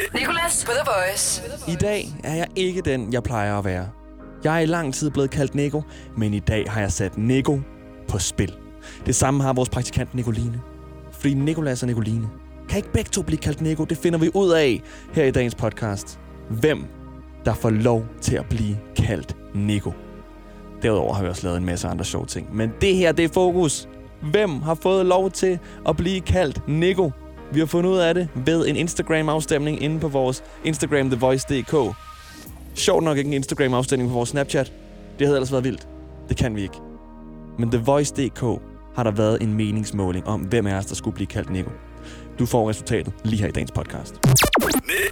Nicolas på The Voice. I dag er jeg ikke den, jeg plejer at være. Jeg er i lang tid blevet kaldt Nico, men i dag har jeg sat Nico på spil. Det samme har vores praktikant Nicoline. Fordi Nicolas og Nicoline kan ikke begge to blive kaldt Nico. Det finder vi ud af her i dagens podcast. Hvem der får lov til at blive kaldt Nico. Derudover har vi også lavet en masse andre sjove ting. Men det her, det er fokus. Hvem har fået lov til at blive kaldt Nico? Vi har fundet ud af det ved en Instagram-afstemning inde på vores Instagram TheVoice.dk. Sjovt nok ikke en Instagram-afstemning på vores Snapchat. Det havde ellers været vildt. Det kan vi ikke. Men TheVoice.dk har der været en meningsmåling om, hvem af os, der skulle blive kaldt Nico. Du får resultatet lige her i dagens podcast.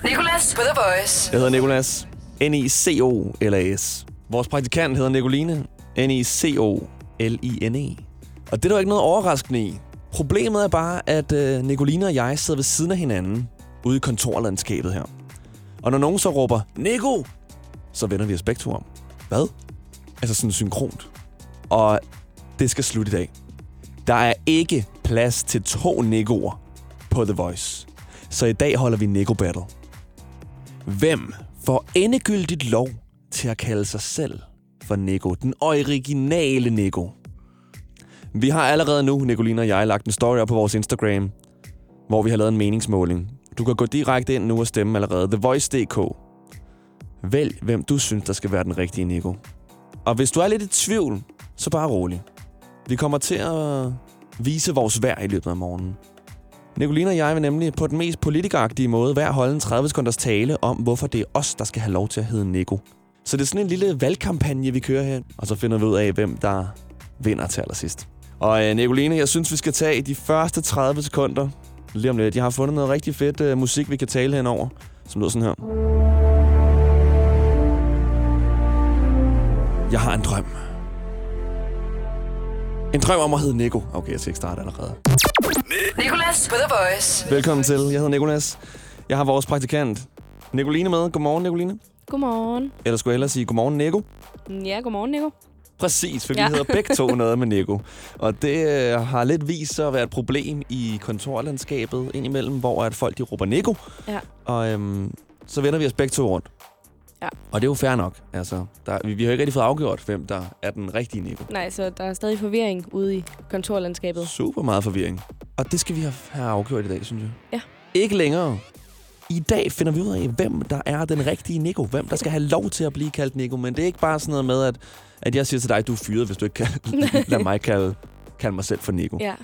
Nicolas på The Voice. Jeg hedder Nikolas. N-I-C-O-L-A-S. Vores praktikant hedder Nicoline. N-I-C-O-L-I-N-E. Og det er der jo ikke noget overraskende i. Problemet er bare, at øh, Nicoline og jeg sidder ved siden af hinanden ude i kontorlandskabet her. Og når nogen så råber, Nico, så vender vi os begge to om. Hvad? Altså sådan synkront. Og det skal slutte i dag. Der er ikke plads til to Nicoer på The Voice. Så i dag holder vi Nico Battle. Hvem får endegyldigt lov til at kalde sig selv for Nico? Den originale Nico. Vi har allerede nu, Nicolina og jeg, lagt en story op på vores Instagram, hvor vi har lavet en meningsmåling. Du kan gå direkte ind nu og stemme allerede. TheVoice.dk. Vælg, hvem du synes, der skal være den rigtige Nico. Og hvis du er lidt i tvivl, så bare rolig. Vi kommer til at vise vores værd i løbet af morgenen. Nicolina og jeg vil nemlig på den mest politikeragtige måde hver holde en 30 sekunders tale om, hvorfor det er os, der skal have lov til at hedde Nico. Så det er sådan en lille valgkampagne, vi kører her, og så finder vi ud af, hvem der vinder til allersidst. Og øh, Nicoline, jeg synes, vi skal tage de første 30 sekunder lige om lidt. Jeg har fundet noget rigtig fedt øh, musik, vi kan tale henover, som lyder sådan her. Jeg har en drøm. En drøm om at hedde Nico. Okay, jeg skal ikke starte allerede. Nicolas på The Voice. Velkommen til. Jeg hedder Nikolas. Jeg har vores praktikant Nicoline med. Godmorgen, Nicoline. Godmorgen. Eller skulle jeg hellere sige godmorgen, Nico? Ja, godmorgen, Nico. Præcis, for ja. Vi hedder begge to noget med Nico. Og det øh, har lidt vist sig at være et problem i kontorlandskabet indimellem, hvor at folk de råber Nico. Ja. Og øhm, så vender vi os begge to rundt. Ja. Og det er jo fair nok. Altså, der, vi, vi har ikke rigtig fået afgjort, hvem der er den rigtige Nico. Nej, så der er stadig forvirring ude i kontorlandskabet. Super meget forvirring. Og det skal vi have, have afgjort i dag, synes jeg. Ja. Ikke længere. I dag finder vi ud af, hvem der er den rigtige Nico. Hvem der skal have lov til at blive kaldt Nico. Men det er ikke bare sådan noget med, at, at jeg siger til dig, du er fyret, hvis du ikke kan lade mig kalde, kalde mig selv for Nico. Ja.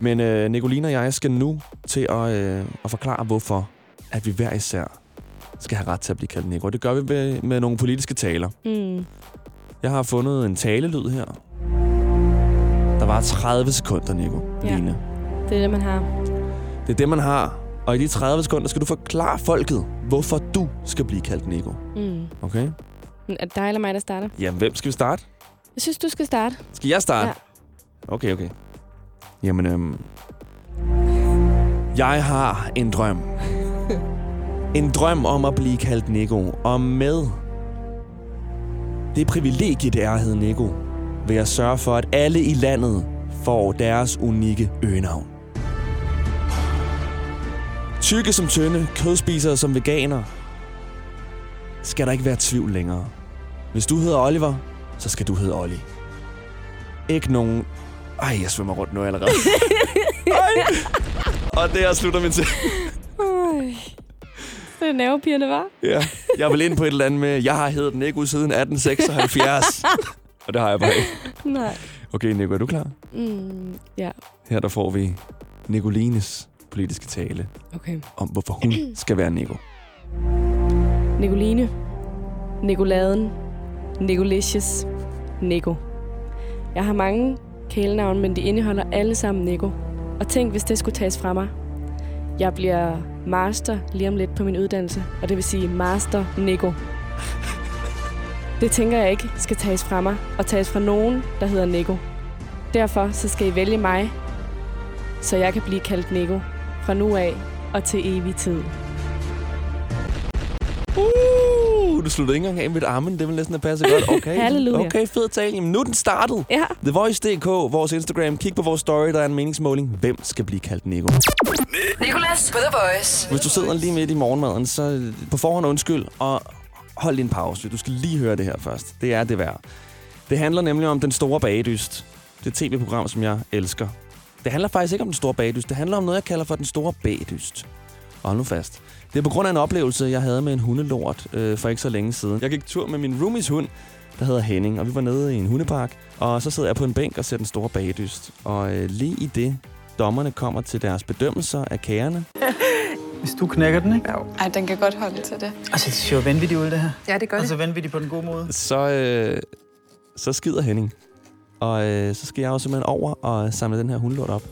Men øh, Nicoline og jeg skal nu til at, øh, at forklare, hvorfor at vi hver især skal have ret til at blive kaldt Nico. Og det gør vi med, med nogle politiske taler. Mm. Jeg har fundet en talelyd her. Der var 30 sekunder, Nico. Ja. Line. Det er det, man har. Det er det, man har. Og i de 30 sekunder skal du forklare folket, hvorfor du skal blive kaldt Nico. Mm. Okay? Er det dig eller mig, der starter? Jamen, hvem skal vi starte? Jeg synes, du skal starte. Skal jeg starte? Ja. Okay, okay. Jamen, øhm... Jeg har en drøm. en drøm om at blive kaldt Nico. Og med det privilegie, det er at hedde Nico, vil jeg sørge for, at alle i landet får deres unikke øgenavn. Tykke som tynde, kødspisere som veganer. Skal der ikke være tvivl længere. Hvis du hedder Oliver, så skal du hedde Olli. Ikke nogen... Ej, jeg svømmer rundt nu allerede. Ej. Og det her slutter min til. Det er nervepirrende, var. Ja. Jeg vil ind på et eller andet med, jeg har heddet Nico siden 1876. Og det har jeg bare ikke. Nej. Okay, Nico, er du klar? Mm. Ja, Her der får vi Nicolines politiske tale okay. om, hvorfor hun skal være Nico. Nicoline. Nicoladen. Nicolicious. Nico. Jeg har mange kælenavne, men de indeholder alle sammen Nico. Og tænk, hvis det skulle tages fra mig. Jeg bliver master lige om lidt på min uddannelse, og det vil sige master Nico. Det tænker jeg ikke skal tages fra mig, og tages fra nogen, der hedder Nico. Derfor så skal I vælge mig, så jeg kan blive kaldt Nico fra nu af og til evig tid. Du sluttede ikke engang af med et armen. Det vil næsten have passet godt. Okay, Halleluja. okay fed tale. Jamen, nu er den startet. Ja, TheVoice.dk, vores Instagram. Kig på vores story, der er en meningsmåling. Hvem skal blive kaldt Nico? Nicolas på The Voice. Hvis du sidder lige midt i morgenmaden, så på forhånd undskyld, og hold din pause. Du skal lige høre det her først. Det er det værd. Det handler nemlig om Den Store Bagedyst. Det er et tv-program, som jeg elsker. Det handler faktisk ikke om Den Store Bagedyst. Det handler om noget, jeg kalder for Den Store Bagedyst. Og hold nu fast. Det er på grund af en oplevelse, jeg havde med en hundelort øh, for ikke så længe siden. Jeg gik tur med min roomies hund, der hedder Henning, og vi var nede i en hundepark. Og så sidder jeg på en bænk og ser Den Store Bagedyst. Og øh, lige i det, dommerne kommer til deres bedømmelser af kagerne, Hvis du knækker den, ikke? Ej, den kan godt holde til det. Altså, det ser jo vanvittigt ud, det her. Ja, det gør Altså, vanvittigt på den gode måde. så, øh, så skider Henning. Og øh, så skal jeg jo simpelthen over og samle den her hundelort op.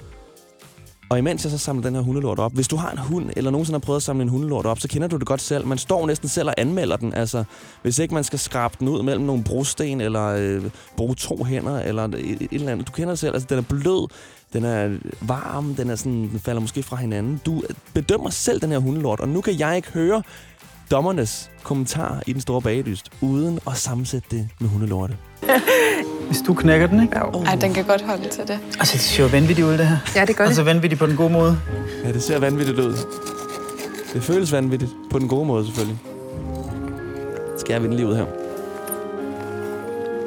Og imens jeg så samler den her hundelort op, hvis du har en hund, eller nogensinde har prøvet at samle en hundelort op, så kender du det godt selv. Man står næsten selv og anmelder den. Altså, hvis ikke man skal skrabe den ud mellem nogle brosten, eller øh, bruge to hænder, eller et, et eller andet. Du kender det selv. Altså, den er blød, den er varm, den, er sådan, den falder måske fra hinanden. Du øh, bedømmer selv den her hundelort, og nu kan jeg ikke høre dommernes kommentar i den store bagedyst, uden at sammensætte det med hundelorte. Hvis du knækker den, ikke? Ej, den kan godt holde til det. Altså, det ser jo vanvittigt ud, det her. Ja, det gør Altså, vanvittigt på den gode måde. Ja, det ser vanvittigt ud. Det føles vanvittigt. På den gode måde, selvfølgelig. Skal jeg vinde livet her?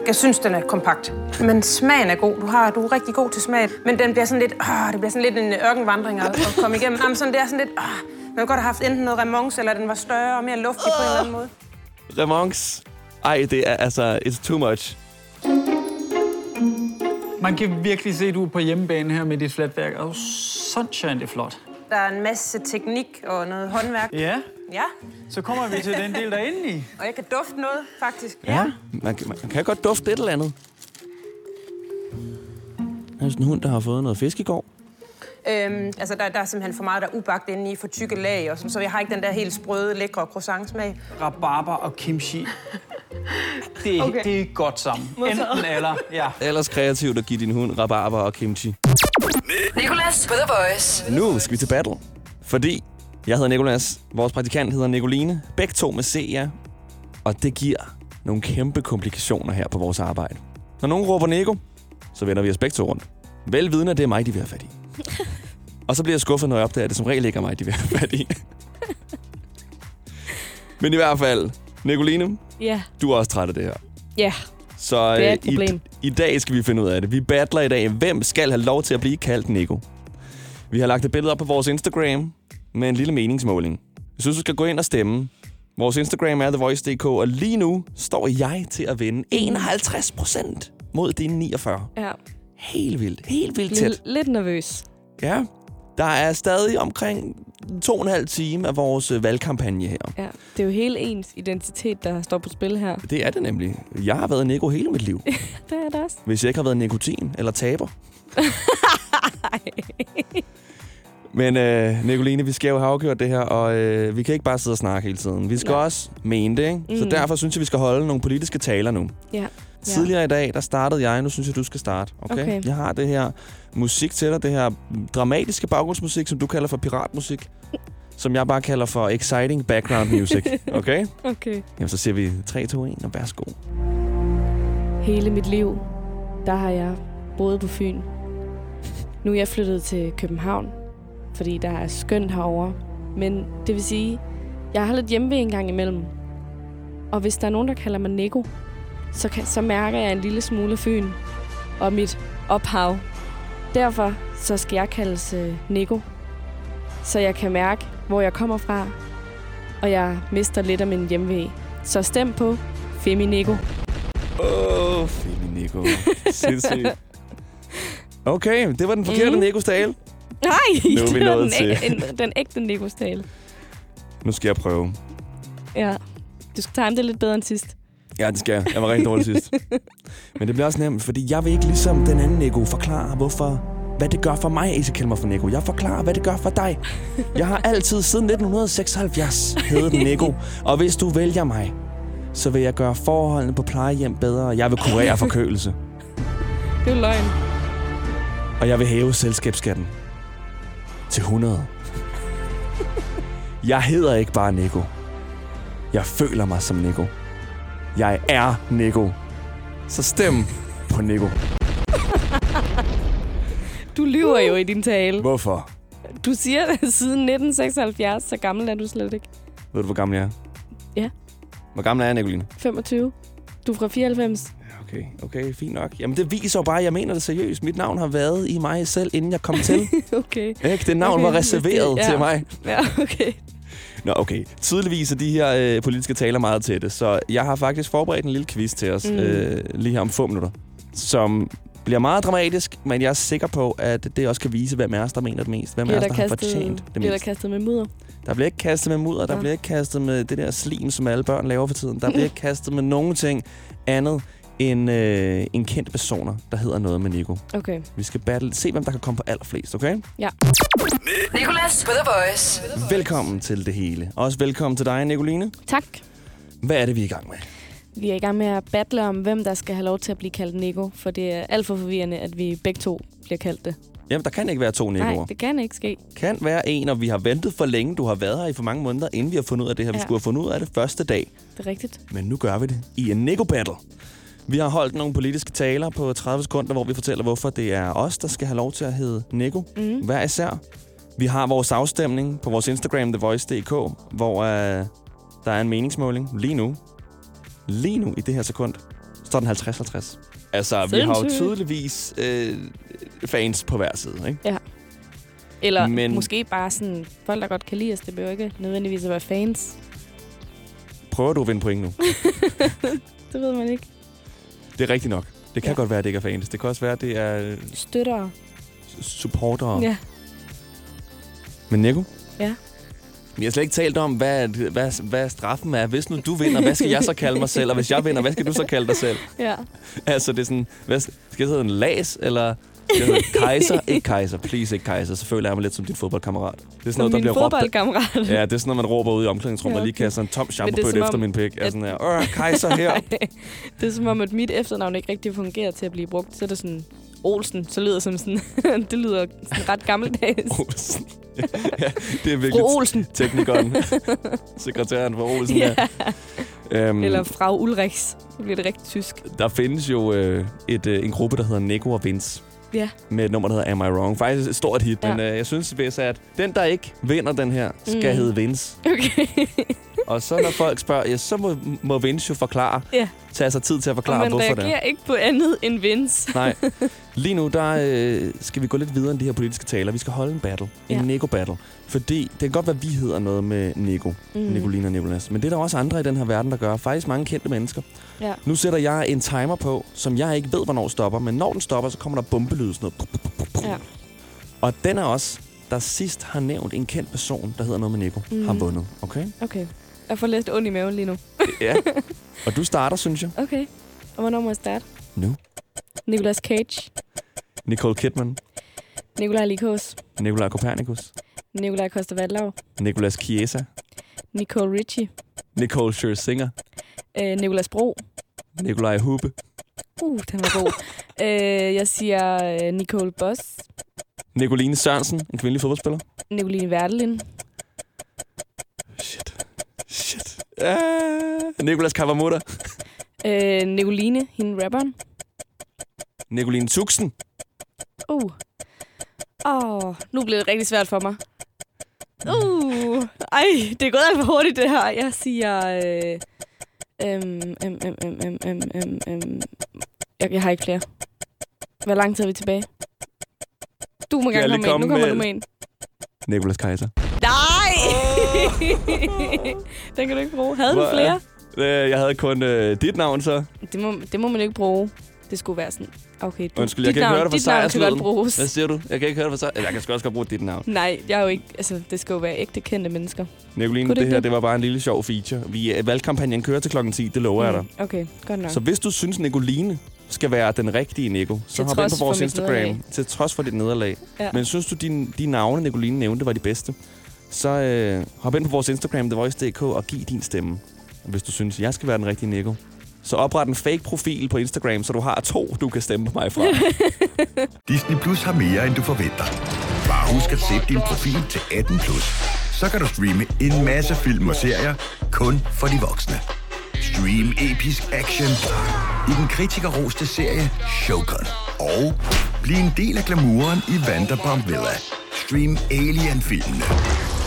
Jeg synes, den er kompakt. Men smagen er god. Du, har, du er rigtig god til smag. Men den bliver sådan lidt... Øh, det bliver sådan lidt en ørkenvandring at, at komme igennem. Jamen, sådan, det er sådan lidt... Øh, man kunne godt have haft enten noget remons, eller den var større og mere luftig på en eller anden måde. Remons. Ej, det er altså... It's too much. Man kan virkelig se, at du er på hjemmebane her med dit flatværk. Og sunshine, det er flot. Der er en masse teknik og noget håndværk. Ja, Ja, så kommer vi til den del, der er inde i. og jeg kan dufte noget, faktisk. Ja. Man, kan- man kan godt dufte et eller andet. Der er sådan en hund, der har fået noget fisk i går. Øhm, altså, der, der er simpelthen for meget, der er ubagt inde i, for tykke lag, og sådan, så jeg har ikke den der helt sprøde, lækre croissant-smag. Rabarber og kimchi. Det, okay. Det er godt sammen. Enten eller, ja. Ellers kreativt at give din hund rabarber og kimchi. Nicolas på The Voice. Nu skal vi til battle. Fordi jeg hedder Nikolas, vores praktikant hedder Nicoline. Begge to med C, ja. Og det giver nogle kæmpe komplikationer her på vores arbejde. Når nogen råber Nico, så vender vi os begge to rundt. Velvidende, at det er mig, de vil have fat i. Og så bliver jeg skuffet, når jeg opdager, at det som regel ikke er mig, de vil have fat i. Men i hvert fald, Nicoline, Ja, du er også træt af det her. ja. Så Det er øh, et problem. I, I dag skal vi finde ud af det. Vi battler i dag. Hvem skal have lov til at blive kaldt Nico? Vi har lagt et billede op på vores Instagram med en lille meningsmåling. Jeg synes, du skal gå ind og stemme. Vores Instagram er TheVoice.dk, og lige nu står jeg til at vinde 51 procent mod dine 49. ja. Helt vildt. Helt vildt tæt. Lidt nervøs. Ja. Der er stadig omkring to og en halv time af vores øh, valgkampagne her. Ja. Det er jo hele ens identitet, der står på spil her. Det er det nemlig. Jeg har været Nico hele mit liv. Det er det også. Hvis jeg ikke har været nikotin eller taber. Men øh, Nicoline, vi skal jo have afgjort det her, og øh, vi kan ikke bare sidde og snakke hele tiden. Vi skal Nej. også mene det, ikke? Mm. Så derfor synes jeg, vi skal holde nogle politiske taler nu. Ja. Tidligere i dag, der startede jeg. Nu synes jeg, du skal starte. Okay? Okay. Jeg har det her musik til dig. Det her dramatiske baggrundsmusik, som du kalder for piratmusik. som jeg bare kalder for exciting background music. Okay? Okay. Jamen, så siger vi 3, 2, 1 og værsgo. Hele mit liv, der har jeg boet på Fyn. Nu er jeg flyttet til København, fordi der er skønt herovre. Men det vil sige, jeg har lidt hjemme en gang imellem. Og hvis der er nogen, der kalder mig Nico, så, kan, så mærker jeg en lille smule Fyn og mit ophav. Derfor så skal jeg kaldes øh, Nico, så jeg kan mærke, hvor jeg kommer fra, og jeg mister lidt af min hjemve. Så stem på Femi Nico. Åh, oh, Femi Nico. Sindssygt. Okay, det var den forkerte mm. Nikos tale. Nej, Nu er vi det var nået den, til- en, den ægte Nikos tale. Nu skal jeg prøve. Ja. Du skal time det lidt bedre end sidst. Ja, det skal jeg. Jeg var rigtig dårlig sidst. Men det bliver også nemt, fordi jeg vil ikke ligesom den anden Nico forklare, hvorfor hvad det gør for mig, at I skal kalde mig for Nico. Jeg forklarer, hvad det gør for dig. Jeg har altid siden 1976 heddet Nico. Og hvis du vælger mig, så vil jeg gøre forholdene på plejehjem bedre. Jeg vil kurere forkølelse. Det er løgn. Og jeg vil hæve selskabsskatten til 100. Jeg hedder ikke bare Nico. Jeg føler mig som Nico. Jeg er Nico. Så stem på Nico. Du lyver jo i din tale. Hvorfor? Du siger det siden 1976, så gammel er du slet ikke. Ved du, hvor gammel jeg er? Ja. Hvor gammel er jeg, Nicoline? 25. Du er fra 94. Okay, okay, fint nok. Jamen, det viser jo bare, at jeg mener det seriøst. Mit navn har været i mig selv, inden jeg kom til. okay. Ikke? Det navn Okay, var reserveret ja. til mig. Ja, okay. Nå, okay. Tydeligvis er de her øh, politiske taler meget tætte, så jeg har faktisk forberedt en lille quiz til os Mm. øh, lige her om få minutter, som bliver meget dramatisk, men jeg er sikker på, at det også kan vise, hvem af os, der mener det mest. Hvem af Bliver os, der, der har kastet, fortjent det bliver der mest. kastet med mudder? Der bliver ikke kastet med mudder, der bliver ikke kastet med det der slim, som alle børn laver for tiden. Der bliver ikke kastet med nogen ting andet end øh, en kendt personer, der hedder noget med Nico. Okay. Vi skal battle, se, hvem der kan komme på allerflest, okay? Nicolas på The Voice. Velkommen til det hele. Også velkommen til dig, Nicoline. Tak. Hvad er det, vi er i gang med? Vi er i gang med at battle om, hvem der skal have lov til at blive kaldt Nico, for det er alt for forvirrende, at vi begge to bliver kaldt det. Jamen, der kan ikke være to Nico'er. Nej, det kan ikke ske. kan være en, og vi har ventet for længe. Du har været her i for mange måneder, inden vi har fundet ud af det her. Vi Ja. skulle have fundet ud af det første dag. Det er rigtigt. Men nu gør vi det i en Nico Battle. Vi har holdt nogle politiske taler på 30 sekunder, hvor vi fortæller, hvorfor det er os, der skal have lov til at hedde Nico. Mm. Hver især. Vi har vores afstemning på vores Instagram, thevoice.dk, hvor øh, der er en meningsmåling lige nu. Lige nu, i det her sekund, står den 50-50. Altså, vi har jo Sindssygt. tydeligvis øh, fans på hver side, ikke? Eller Men- Men... måske bare sådan, folk der godt kan lide os, det behøver ikke nødvendigvis at være fans. Prøver du at vinde point nu? Det ved man ikke. Det er rigtigt nok. Det kan ja. Godt være, at det ikke er fans. Det kan også være, at det er øh, Støtter. supportere. Ja. Men Nico? Ja. Vi har slet ikke talt om, hvad, hvad, hvad straffen er. Hvis nu du vinder, hvad skal jeg så kalde mig selv? Og hvis jeg vinder, hvad skal du så kalde dig selv? ja. Altså, det er sådan, hvad, skal jeg hedde en las, eller jeg kejser? Ikke kejser, please ikke kejser. Så føler jeg mig lidt som dit fodboldkammerat. Det er sådan Som noget, der bliver råbt. fodboldkammerat. Ja, det er sådan noget, man råber ud i omklædningsrummet, Ja, og lige okay. kaster en tom Men shampoo det er på som efter om, min pik. Er at- sådan her, Åh, kejser her. det er som om, at mit efternavn ikke rigtig fungerer til at blive brugt. Så er det sådan Olsen, så lyder det som sådan, det lyder sådan ret gammeldags. Olsen. ja, det er virkelig Fru Olsen. teknikeren. Sekretæren for Olsen. Ja. Ja. Um, Eller Frau Ulrichs. Så bliver det rigtig tysk. Der findes jo øh, et, øh, en gruppe, der hedder Nico og Vince. Ja. Med et nummer, der hedder Am I Wrong? Faktisk et stort hit, Ja. men øh, jeg synes, hvis at den, der ikke vinder den her, skal Mm. hedde Vince. Okay. Og så når folk spørger, ja, så må, må Vince jo forklare. Ja. Tage sig tid til at forklare, man hvorfor det er. reagerer ikke på andet end Vince. Nej. Lige nu, der øh, skal vi gå lidt videre end de her politiske taler. Vi skal holde en battle. En Ja. Nico-battle. Fordi det kan godt være, at vi hedder noget med Nico. Mm. Nicoline og Nicolas. Men det er der også andre i den her verden, der gør. Faktisk mange kendte mennesker. Ja. Nu sætter jeg en timer på, som jeg ikke ved, hvornår stopper. Men når den stopper, så kommer der bombelyd. Sådan noget. Ja. Og den er også, der sidst har nævnt en kendt person, der hedder noget med Nico, mm. har Mhm. vundet. Okay? Okay. Jeg får lidt ondt i maven lige nu. ja. Og du starter, synes jeg. Okay. Og hvornår må jeg starte? Nu. Nicolas Cage. Nicole Kidman. Nikolaj Likos. Nikolaj Kopernikus. Nikolaj Koster Valdau. Nicolas Chiesa. Nicole Richie. Nicole Scherzinger. Øh, Nicolas Bro. Nikolaj Hube. Uh, den var god. øh, jeg siger øh, Nicole Boss. Nicoline Sørensen, en kvindelig fodboldspiller. Nicoline Werdelin. Shit. Shit. Uh, Nicolas Kavamutter. Øh, Nicoline, hende rapperen. Nicoline Tuxen. Åh, oh, nu blev det rigtig svært for mig. Uh, ej, det er gået alt for hurtigt, det her. Jeg siger... Øh, øhm, øhm, øhm, øhm, øhm, øhm, øhm. øhm. Jeg, jeg har ikke flere. Hvor lang tid er vi tilbage? Du må gerne komme, komme med. Nu kommer med. du med en. Nicolas Kaiser. Nej! Oh! Den kan du ikke bruge. Havde Hvor, du flere? Øh, jeg havde kun øh, dit navn, så. Det må, det må man ikke bruge. Det skulle være sådan. Okay, du, Undskyld, jeg kan ikke navn, høre det fra dit navn kan godt bruges. Hvad siger du? Jeg kan ikke høre det for sig. Eller jeg kan også godt bruge dit navn. Nej, jeg er jo ikke... Altså, det skal jo være ægte kendte mennesker. Nicoline, det det ikke her det? det var bare en lille sjov feature. Vi, øh, valgkampagnen kører til klokken 10, det lover jeg dig. Mm, Okay, godt nok. Så hvis du synes, Nicoline skal være den rigtige Nico, så hop ind på vores for Instagram. nederlag. Til trods for dit nederlag. Ja. Men synes du, din, de navne, Nicoline nævnte, var de bedste, så øh, hop ind på vores Instagram, thevoice.dk, og giv din stemme. Hvis du synes, jeg skal være den rigtige Nico. Så opret en fake profil på Instagram, så du har to, du kan stemme på mig fra. Disney Plus har mere, end du forventer. Bare husk at sætte din profil til 18 plus. Så kan du streame en masse film og serier, kun for de voksne. Stream episk action i den kritikerroste serie Shogun. Og bliv en del af glamouren i Vanderpump Villa. Stream Alien-filmene,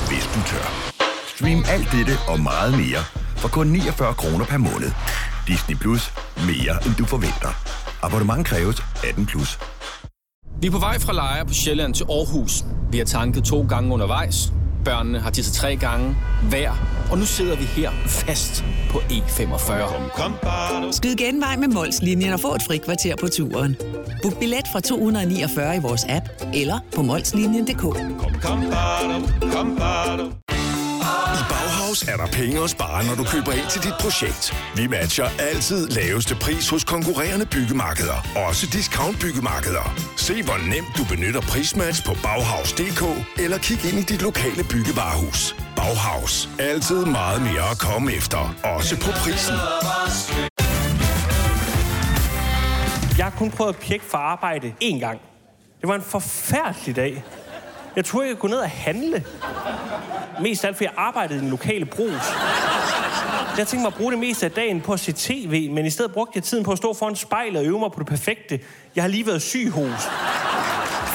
hvis du tør. Stream alt dette og meget mere for kun 49 kroner per måned. Disney Plus. Mere end du forventer. Abonnement kræves 18 plus. Vi er på vej fra Lejre på Sjælland til Aarhus. Vi har tanket to gange undervejs. Børnene har tisset tre gange hver. Og nu sidder vi her fast på E45. Skyd genvej med Molslinjen og få et fri kvarter på turen. Book billet fra 249 i vores app eller på molslinjen.dk. I Bauhaus er der penge at spare, når du køber ind til dit projekt. Vi matcher altid laveste pris hos konkurrerende byggemarkeder. Også discount byggemarkeder. Se hvor nemt du benytter prismatch på Bauhaus.dk eller kig ind i dit lokale byggevarehus. Bauhaus. Altid meget mere at komme efter. Også på prisen. Jeg har kun prøvet at pjekke for arbejde én gang. Det var en forfærdelig dag. Jeg troede, jeg kunne gå ned og handle. Mest af alt, fordi jeg arbejdede i den lokale brus. Jeg tænkte mig at bruge det meste af dagen på at se tv, men i stedet brugte jeg tiden på at stå foran spejlet og øve mig på det perfekte. Jeg har lige været syg hos.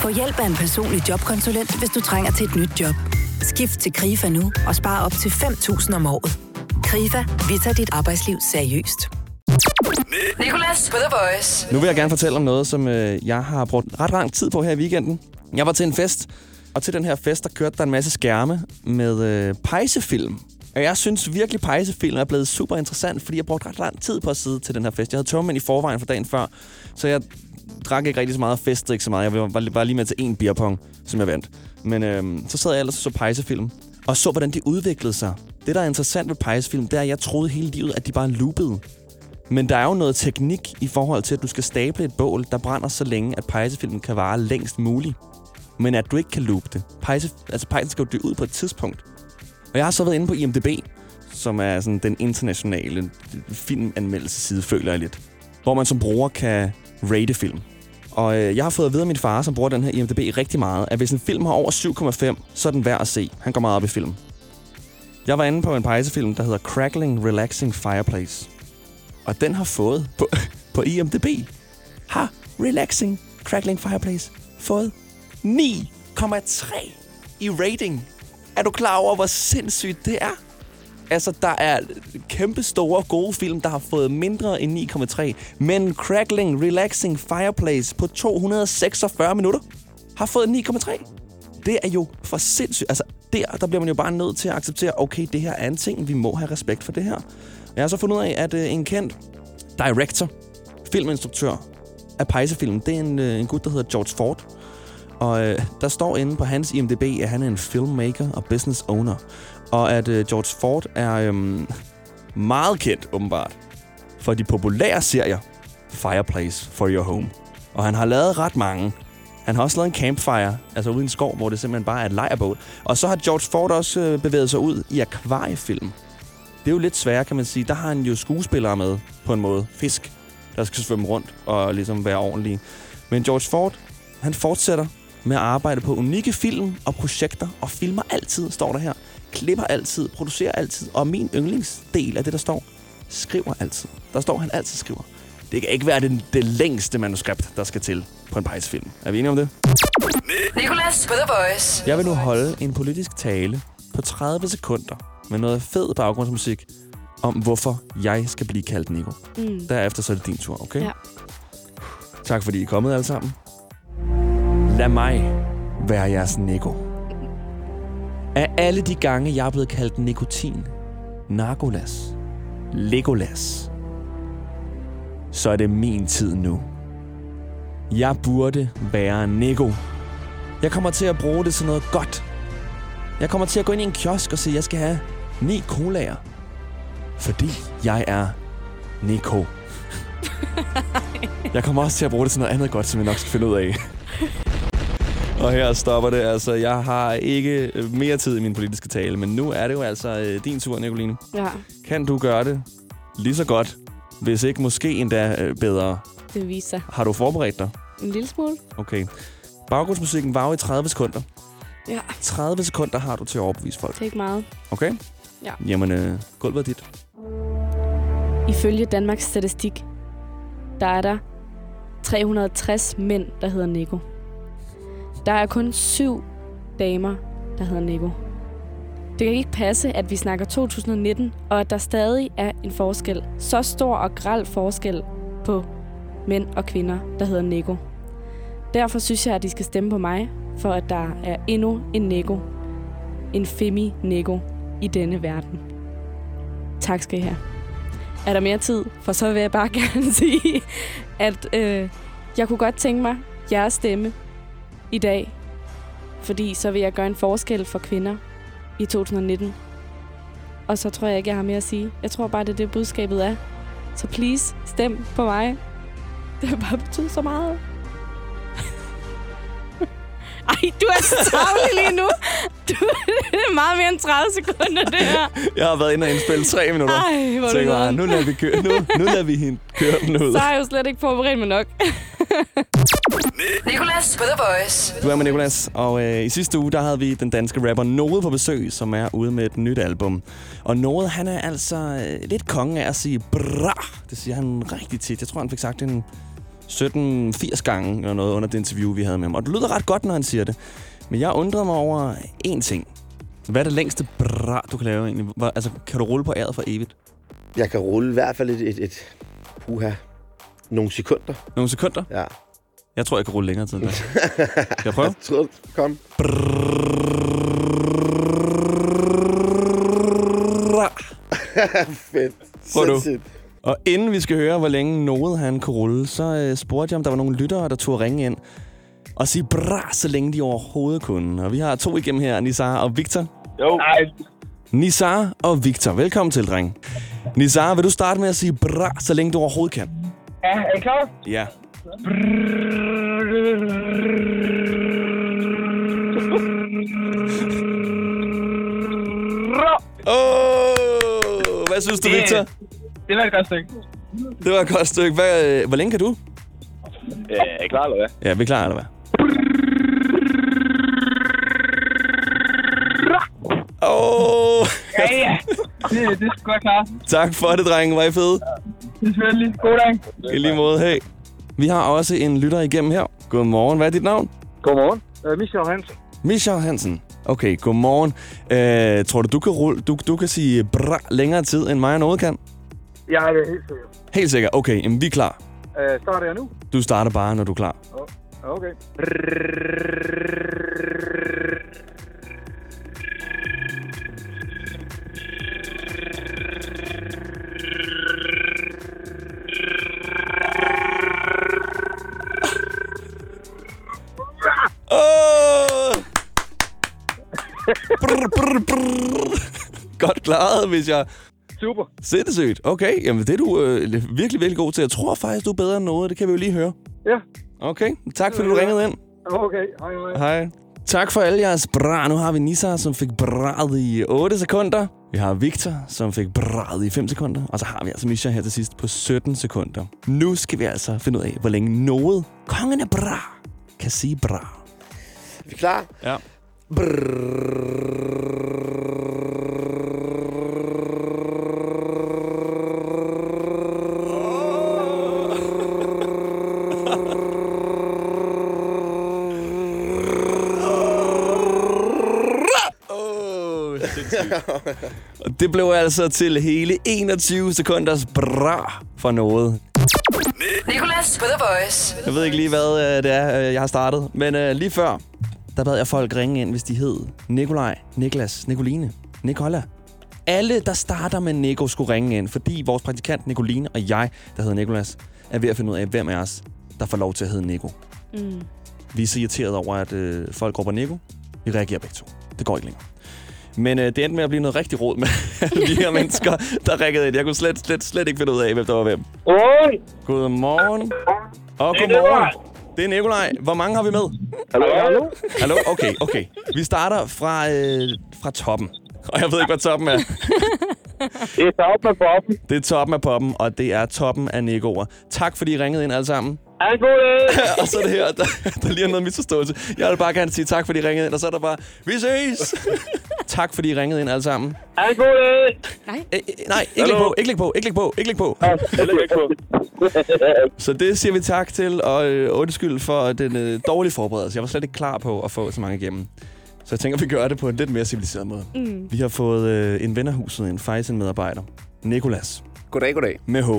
Få hjælp af en personlig jobkonsulent, hvis du trænger til et nyt job. Skift til KRIFA nu og spare op til 5.000 om året. KRIFA, vi tager dit arbejdsliv seriøst. Nicolas på The Voice. Nu vil jeg gerne fortælle om noget, som øh, jeg har brugt ret lang tid på her i weekenden. Jeg var til en fest, og til den her fest, der kørte der en masse skærme med øh, pejsefilm. Og jeg synes virkelig, pejsefilm er blevet super interessant, fordi jeg brugte ret lang tid på at sidde til den her fest. Jeg havde tømmermænd i forvejen for dagen før, så jeg drak ikke rigtig så meget og festede ikke så meget. Jeg var, var, lige med til en beerpong, som jeg vandt. Men øh, så sad jeg ellers og så pejsefilm, og så, hvordan de udviklede sig. Det, der er interessant ved pejsefilm, det er, at jeg troede hele livet, at de bare loopede. Men der er jo noget teknik i forhold til, at du skal stable et bål, der brænder så længe, at pejsefilmen kan vare længst muligt. Men at du ikke kan loop det. Pejse, altså pejsen skal jo dø ud på et tidspunkt. Og jeg har så været inde på IMDb, som er sådan den internationale filmanmeldelseside, føler jeg lidt. Hvor man som bruger kan rate film. Og øh, jeg har fået at vide af min far, som bruger den her IMDb rigtig meget, at hvis en film har over 7,5, så er den værd at se. Han går meget op i film. Jeg var inde på en pejsefilm, der hedder Crackling Relaxing Fireplace. Og den har fået på, på IMDb, har Relaxing Crackling Fireplace fået 9,3 i rating. Er du klar over, hvor sindssygt det er? Altså, der er kæmpe store, gode film, der har fået mindre end 9,3. Men Crackling Relaxing Fireplace på 246 minutter har fået 9,3. Det er jo for sindssygt. Altså, der, der bliver man jo bare nødt til at acceptere, okay, det her er en ting, vi må have respekt for det her. Jeg har så fundet ud af, at øh, en kendt director, filminstruktør af pejsefilm, det er en, øh, en gut, der hedder George Ford. Og øh, der står inde på hans IMDb, at han er en filmmaker og business owner. Og at øh, George Ford er øh, meget kendt, åbenbart, for de populære serier Fireplace for Your Home. Og han har lavet ret mange. Han har også lavet en campfire, altså uden skov, hvor det simpelthen bare er et lejrbål. Og så har George Ford også øh, bevæget sig ud i akvariefilm. Det er jo lidt sværere, kan man sige. Der har han jo skuespillere med, på en måde. Fisk, der skal svømme rundt og ligesom være ordentlige. Men George Ford, han fortsætter med at arbejde på unikke film og projekter, og filmer altid, står der her. Klipper altid, producerer altid, og min yndlingsdel af det, der står, skriver altid. Der står, han altid skriver. Det kan ikke være det, det længste manuskript, der skal til på en pejsefilm. Er vi enige om det? Nicolas på The Voice. Jeg vil nu holde en politisk tale på 30 sekunder med noget fed baggrundsmusik om, hvorfor jeg skal blive kaldt Nico. Mm. Derefter så er det din tur, okay? Ja. Tak fordi I er kommet alle sammen. Lad mig være jeres Nico. Af alle de gange, jeg er blevet kaldt nikotin, narkolas, legolas, så er det min tid nu. Jeg burde være Nico. Jeg kommer til at bruge det til noget godt. Jeg kommer til at gå ind i en kiosk og sige, at jeg skal have ni colaer. Fordi jeg er Nico. Jeg kommer også til at bruge det til noget andet godt, som jeg nok skal finde ud af. Og her stopper det. Altså, jeg har ikke mere tid i min politiske tale, men nu er det jo altså øh, din tur, Nicoline. Ja, Kan du gøre det lige så godt, hvis ikke måske endda øh, bedre? det viser sig. Har du forberedt dig? En lille smule. Okay. Baggrundsmusikken var jo i 30 sekunder. Ja, 30 sekunder har du til at overbevise folk. det er ikke meget. Okay? Ja. Jamen, øh, gulvet er dit. Ifølge Danmarks Statistik, der er der 360 mænd, der hedder Nico. Der er kun syv damer, der hedder Nico. Det kan ikke passe, at vi snakker 2019, og at der stadig er en forskel. Så stor og græld forskel på mænd og kvinder, der hedder Nico. Derfor synes jeg, at de skal stemme på mig, for at der er endnu en Nico. En femi Nico i denne verden. Tak skal I have. Er der mere tid? For så vil jeg bare gerne sige, at øh, jeg kunne godt tænke mig jeres stemme i dag. Fordi så vil jeg gøre en forskel for kvinder i 2019. Og så tror jeg ikke, jeg har mere at sige. Jeg tror bare, det er det, budskabet er. Så please, stem på mig. Det har bare betydet så meget. Ej, du er så travlig lige nu. Du, det er meget mere end 30 sekunder, det her. Jeg har været inde og indspille tre minutter. Ej, hvor er du Tænker bare, nu lader vi, køre, nu, nu lader vi hende køre den ud. Så har jeg jo slet ikke forberedt mig nok. Nicolas på The Voice. Du er med Nicolas, og øh, i sidste uge, der havde vi den danske rapper Node på besøg, som er ude med et nyt album. Og Node, han er altså øh, lidt konge af at sige bra. Det siger han rigtig tit. Jeg tror, han fik sagt det en 17-80 gange eller noget under det interview, vi havde med ham. Og det lyder ret godt, når han siger det. Men jeg undrede mig over én ting. Hvad er det længste bra, du kan lave egentlig? Hvor, altså, kan du rulle på æret for evigt? Jeg kan rulle i hvert fald et, et, et puha, nogle sekunder. Nogle sekunder? Ja. Jeg tror, jeg kan rulle længere tid. end det. Skal jeg prøve? Jeg tror, kom. Fedt. Prøv du. Og inden vi skal høre, hvor længe Node han kunne rulle, så øh, spurgte jeg, om der var nogle lyttere, der turde ringe ind og sige bra, så længe de overhovedet kunne. Og vi har to igennem her, Nisar og Victor. Jo. Ej. Nisar og Victor, velkommen til, dreng. Nisar, vil du starte med at sige bra, så længe du overhovedet kan? Ja, er I klar? Ja. Åh, hvad synes du, Det- Victor? Det var et godt stykke. Det var et godt stykke. Hvad, øh, hvor længe kan du? Ja, er I klar, eller hvad? Ja, vi er klar, eller hvad? Åh, oh, Ja, ja. Det, det skal være klar. tak for det, drenge. Var I fede? Selvfølgelig. God dag. I lige måde, hey. Vi har også en lytter igennem her. Godmorgen, hvad er dit navn? Godmorgen. Uh, Michel Hansen. Michel Hansen. Okay, godmorgen. Uh, tror du, du kan, rulle, du, du kan sige bra længere tid, end mig og noget kan? Jeg er det helt sikker. Helt sikkert. Okay, jamen, vi er klar. Uh, starter jeg nu? Du starter bare, når du er klar. Oh, okay. Brr, brr, brr. Godt klaret, hvis jeg... Super. Sindssygt. Okay, jamen det er du øh, virkelig, virkelig god til. Jeg tror faktisk, du er bedre end noget. Det kan vi jo lige høre. Ja. Okay, tak fordi du ringede ind. Okay, hej hej. Hej. Tak for alle jeres bra. Nu har vi Nisa, som fik braget i 8 sekunder. Vi har Victor, som fik braget i 5 sekunder. Og så har vi altså Misha her til sidst på 17 sekunder. Nu skal vi altså finde ud af, hvor længe noget kongen af bra kan sige bra. Er vi klar? Ja. Oh, Og det blev altså til hele 21 sekunders bra for noget. Nicolas på The Voice. Jeg ved ikke lige, hvad øh, det er, øh, jeg har startet. Men øh, lige før, der bad jeg folk ringe ind, hvis de hed Nikolaj, Niklas, Nicoline, Nicola. Alle, der starter med Nico, skulle ringe ind, fordi vores praktikant Nicoline og jeg, der hedder Nikolas, er ved at finde ud af, hvem af os, der får lov til at hedde Nico. Mm. Vi er så irriteret over, at øh, folk råber Nico. Vi reagerer begge to. Det går ikke længere. Men øh, det endte med at blive noget rigtig råd med alle de her mennesker, der ringede ind. Jeg kunne slet, slet, slet ikke finde ud af, hvem der var hvem. Oi! Godmorgen. Og Det godmorgen. Det er Nikolaj. Hvor mange har vi med? Hallo, hallo. Hallo? Okay, okay. Vi starter fra, øh, fra toppen. Og jeg ved ikke, hvad toppen er. Det er toppen af poppen. Det er toppen af poppen, og det er toppen af Nicoer. Tak, fordi I ringede ind alle sammen. Ha' en god dag. og så er det her, der, der lige er noget misforståelse. Jeg vil bare gerne sige tak, fordi I ringede ind, og så er der bare, vi ses! Tak, fordi I ringede ind alle sammen. Ha' en god dag. Nej. Æ, nej, ikke læg på, ikke læg på, ikke læg på, ikke læg på. Så det siger vi tak til, og øh, undskyld for den øh, dårlige forberedelse. Jeg var slet ikke klar på at få så mange igennem. Så jeg tænker, vi gør det på en lidt mere civiliseret måde. Mm. Vi har fået øh, en ven af huset, en Fejsen-medarbejder. Nikolas. Goddag, goddag. Med H.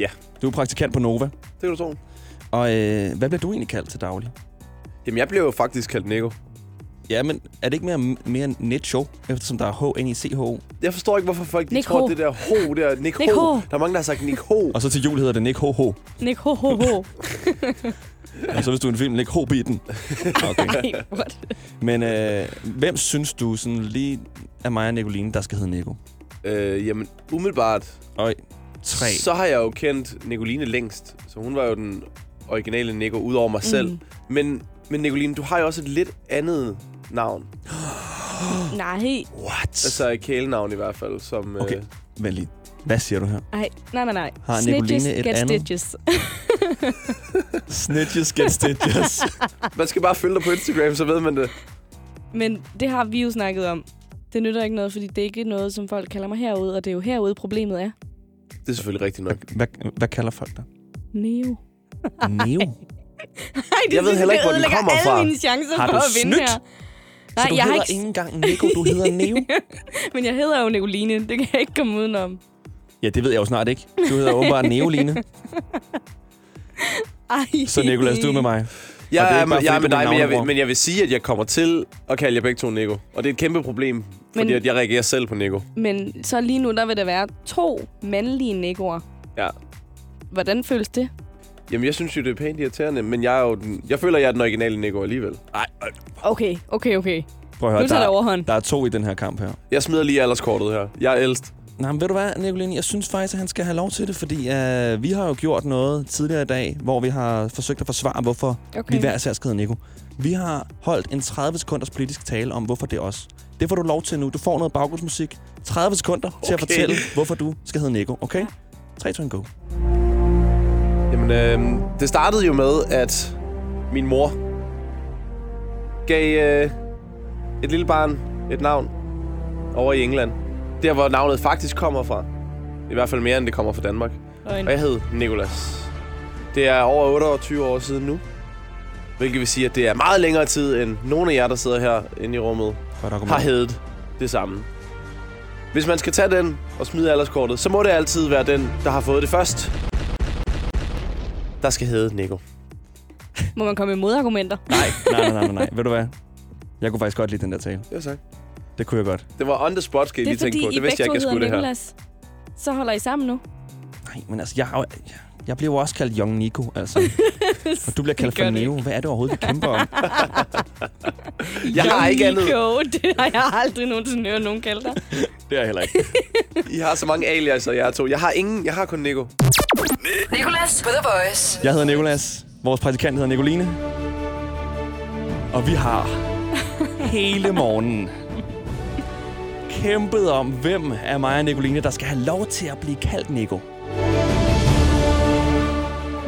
Ja. Du er praktikant på Nova. Det kan du tro. Og øh, hvad bliver du egentlig kaldt til daglig? Jamen, jeg bliver jo faktisk kaldt Nico. Ja, men er det ikke mere, mere Nicho, eftersom der er H-N-I-C-H-O? Jeg forstår ikke, hvorfor folk de Nick tror, Ho. det der Ho, der Nick, Nick Ho. Ho. Der er mange, der har sagt Nick Ho. Og så til jul hedder det Nick Ho-Ho. Nick, ho, ho, ho. Og så hvis du er en film, Nick Ho-biten. Okay. Ej, what? Men øh, hvem synes du sådan lige af mig og Nicoline, der skal hedde Nico? Øh, jamen, umiddelbart, Øj, tre. så har jeg jo kendt Nicoline længst. Så hun var jo den originale Nico, ud over mig selv. Mm. Men, men Nicoline, du har jo også et lidt andet navn. Nej. What? Altså et kælenavn i hvert fald, som... Okay, Øh, vent lige. Hvad siger du her? Ej, nej, nej, nej. Har Snitches Nicoline et get andet? stitches. Snitches get stitches. man skal bare følge dig på Instagram, så ved man det. Men det har vi jo snakket om. Det nytter ikke noget, fordi det er ikke noget, som folk kalder mig herude, og det er jo herude, problemet er. Det er selvfølgelig rigtigt nok. hvad, hvad kalder folk dig? Neo. Neo? Ej, det Jeg ved synes, heller ikke, hvor den ødelægger kommer alle fra. mine chancer Har for du at vinde snydt? her. Så du jeg har hedder ikke... ikke engang Nico, du hedder Neo? Men jeg hedder jo Nicoline. Det kan jeg ikke komme udenom. Ja, det ved jeg jo snart ikke. Du hedder åbenbart Neoline. Ej. Så Nicolas, du er med mig. Jeg Og det er bare, jeg er fordi med dig, men jeg, vil, men jeg vil sige, at jeg kommer til at kalde jer begge to Nico. Og det er et kæmpe problem, fordi Men- at jeg reagerer selv på Nico. Men så lige nu, der vil der være to mandlige Nicoer. Ja. Hvordan føles det? Jamen, jeg synes jo, det er pænt irriterende, men jeg, er jo den, jeg føler, jeg er den originale Nico alligevel. Ej, Okay, okay, okay. Prøv at høre, Nu tager der, det overhånd. der er to i den her kamp her. Jeg smider lige alderskortet her. Jeg er ældst. Nej, men ved du hvad, Nicoline? Jeg synes faktisk, at han skal have lov til det, fordi uh, vi har jo gjort noget tidligere i dag, hvor vi har forsøgt at forsvare, hvorfor Okay. okay. vi hver især skal hedde Nico. Vi har holdt en 30 sekunders politisk tale om, hvorfor det er os. Det får du lov til nu. Du får noget baggrundsmusik. 30 sekunder okay. til at Okay. fortælle, hvorfor du skal hedde Nico, okay? 3, 2, 1, go. Øh, det startede jo med, at min mor gav øh, et lille barn et navn over i England. Der, hvor navnet faktisk kommer fra. I hvert fald mere, end det kommer fra Danmark. Løgn. Og jeg hed Nikolas. Det er over 28 år siden nu. Hvilket vil sige, at det er meget længere tid, end nogle af jer, der sidder her inde i rummet, har heddet det samme. Hvis man skal tage den og smide alderskortet, så må det altid være den, der har fået det først. Der skal hedde Nico. Må man komme med modargumenter? Nej, nej, nej, nej, nej. Ved du hvad? Jeg kunne faktisk godt lide den der tale. Ja, tak. Det kunne jeg godt. Det var on the spot, skal I Det er lige tænke fordi, på. Det vidste jeg begge ikke, to jeg skulle hedder det her. Nicolas. Så holder I sammen nu. Nej, men altså, jeg, har, jeg bliver jo også kaldt Young Nico, altså. Og du bliver kaldt for Neo. Hvad er det overhovedet, vi kæmper om? Jeg har ikke andet. Det har jeg aldrig nogensinde hørt nogen kalde dig. Det er jeg heller ikke. I har så mange aliaser, jeg to. Jeg har ingen. Jeg har kun Nico. Nicolas på The Voice. Jeg hedder Nikolas. Vores praktikant hedder Nicoline. Og vi har hele morgenen kæmpet om, hvem af mig og Nicoline, der skal have lov til at blive kaldt Nico.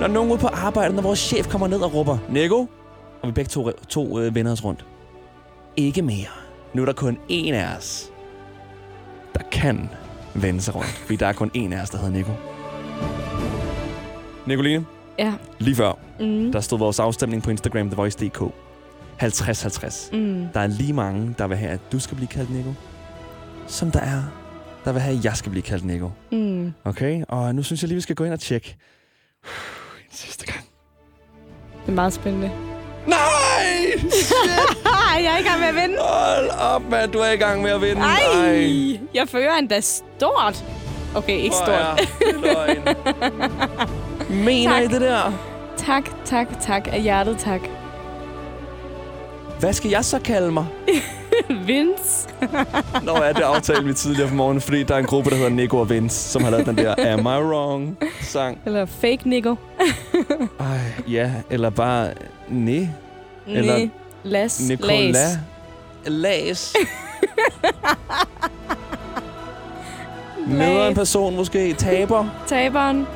Når nogen ude på arbejde, når vores chef kommer ned og råber, Nico, og vi begge to, to øh, vender os rundt. Ikke mere. Nu er der kun én af os, der kan vende sig rundt. Fordi der er kun én af os, der hedder Nico. Nicoline, Ja. lige før, Mm. der stod vores afstemning på Instagram, TheVoice.dk. 50-50. Mm. Der er lige mange, der vil have, at du skal blive kaldt Nico. Som der er, der vil have, at jeg skal blive kaldt Nico. Mm. Okay? Og nu synes jeg lige, vi skal gå ind og tjekke. En sidste gang. Det er meget spændende. Nej! Jeg er ikke gang med at vinde. Hold op, mand. Du er i gang med at vinde. Ej, jeg fører endda stort. Okay, ikke Hvor stort. er. Mener Tak. I det der? tak, tak, tak. Af hjertet tak. Hvad skal jeg så kalde mig? Vince. Nå, er det aftalt vi tidligere på morgenen, fordi der er en gruppe, der hedder Nico og Vince, som har lavet den der Am I Wrong sang. Eller fake Nico. Ej, ja, eller bare Ne. Eller. Las. Nicola. Las. Nederen person måske. Taber. Taberen.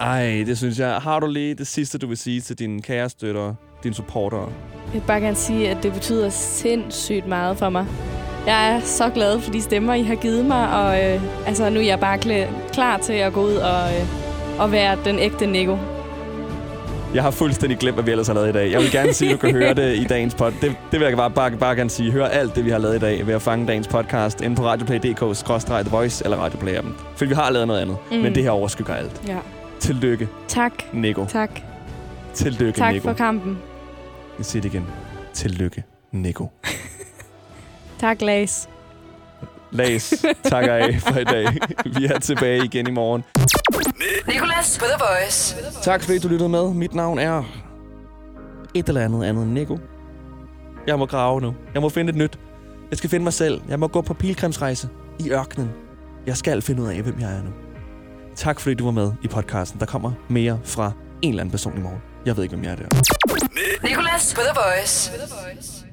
Ej, det synes jeg. Har du lige det sidste, du vil sige til dine kære støtter, dine supportere? Jeg vil bare gerne sige, at det betyder sindssygt meget for mig. Jeg er så glad for de stemmer, I har givet mig, og øh, altså, nu er jeg bare klæ- klar til at gå ud og, øh, og være den ægte Nico. Jeg har fuldstændig glemt, hvad vi ellers har lavet i dag. Jeg vil gerne sige, at du kan høre det i dagens pod. Det, det vil jeg bare, bare, bare gerne sige. Hør alt det, vi har lavet i dag ved at fange dagens podcast inde på radioplay.dk-the voice eller radioplay-appen. For vi har lavet noget andet, Mm. men det her overskygger alt. Ja. Tillykke, Tak. Nico. Tak. Tillykke, Tak Nico. for kampen. Jeg siger det igen. Tillykke, Nico. Tak, Lace. Lads, takker af for i dag. Vi er tilbage igen i morgen. Nicolas på The Voice. Tak fordi du lyttede med. Mit navn er et eller andet andet end Nico. Jeg må grave nu. Jeg må finde et nyt. Jeg skal finde mig selv. Jeg må gå på pilgrimsrejse i ørkenen. Jeg skal finde ud af, hvem jeg er nu. Tak fordi du var med i podcasten. Der kommer mere fra en eller anden person i morgen. Jeg ved ikke, hvem jeg er der. Nicolas på The Voice.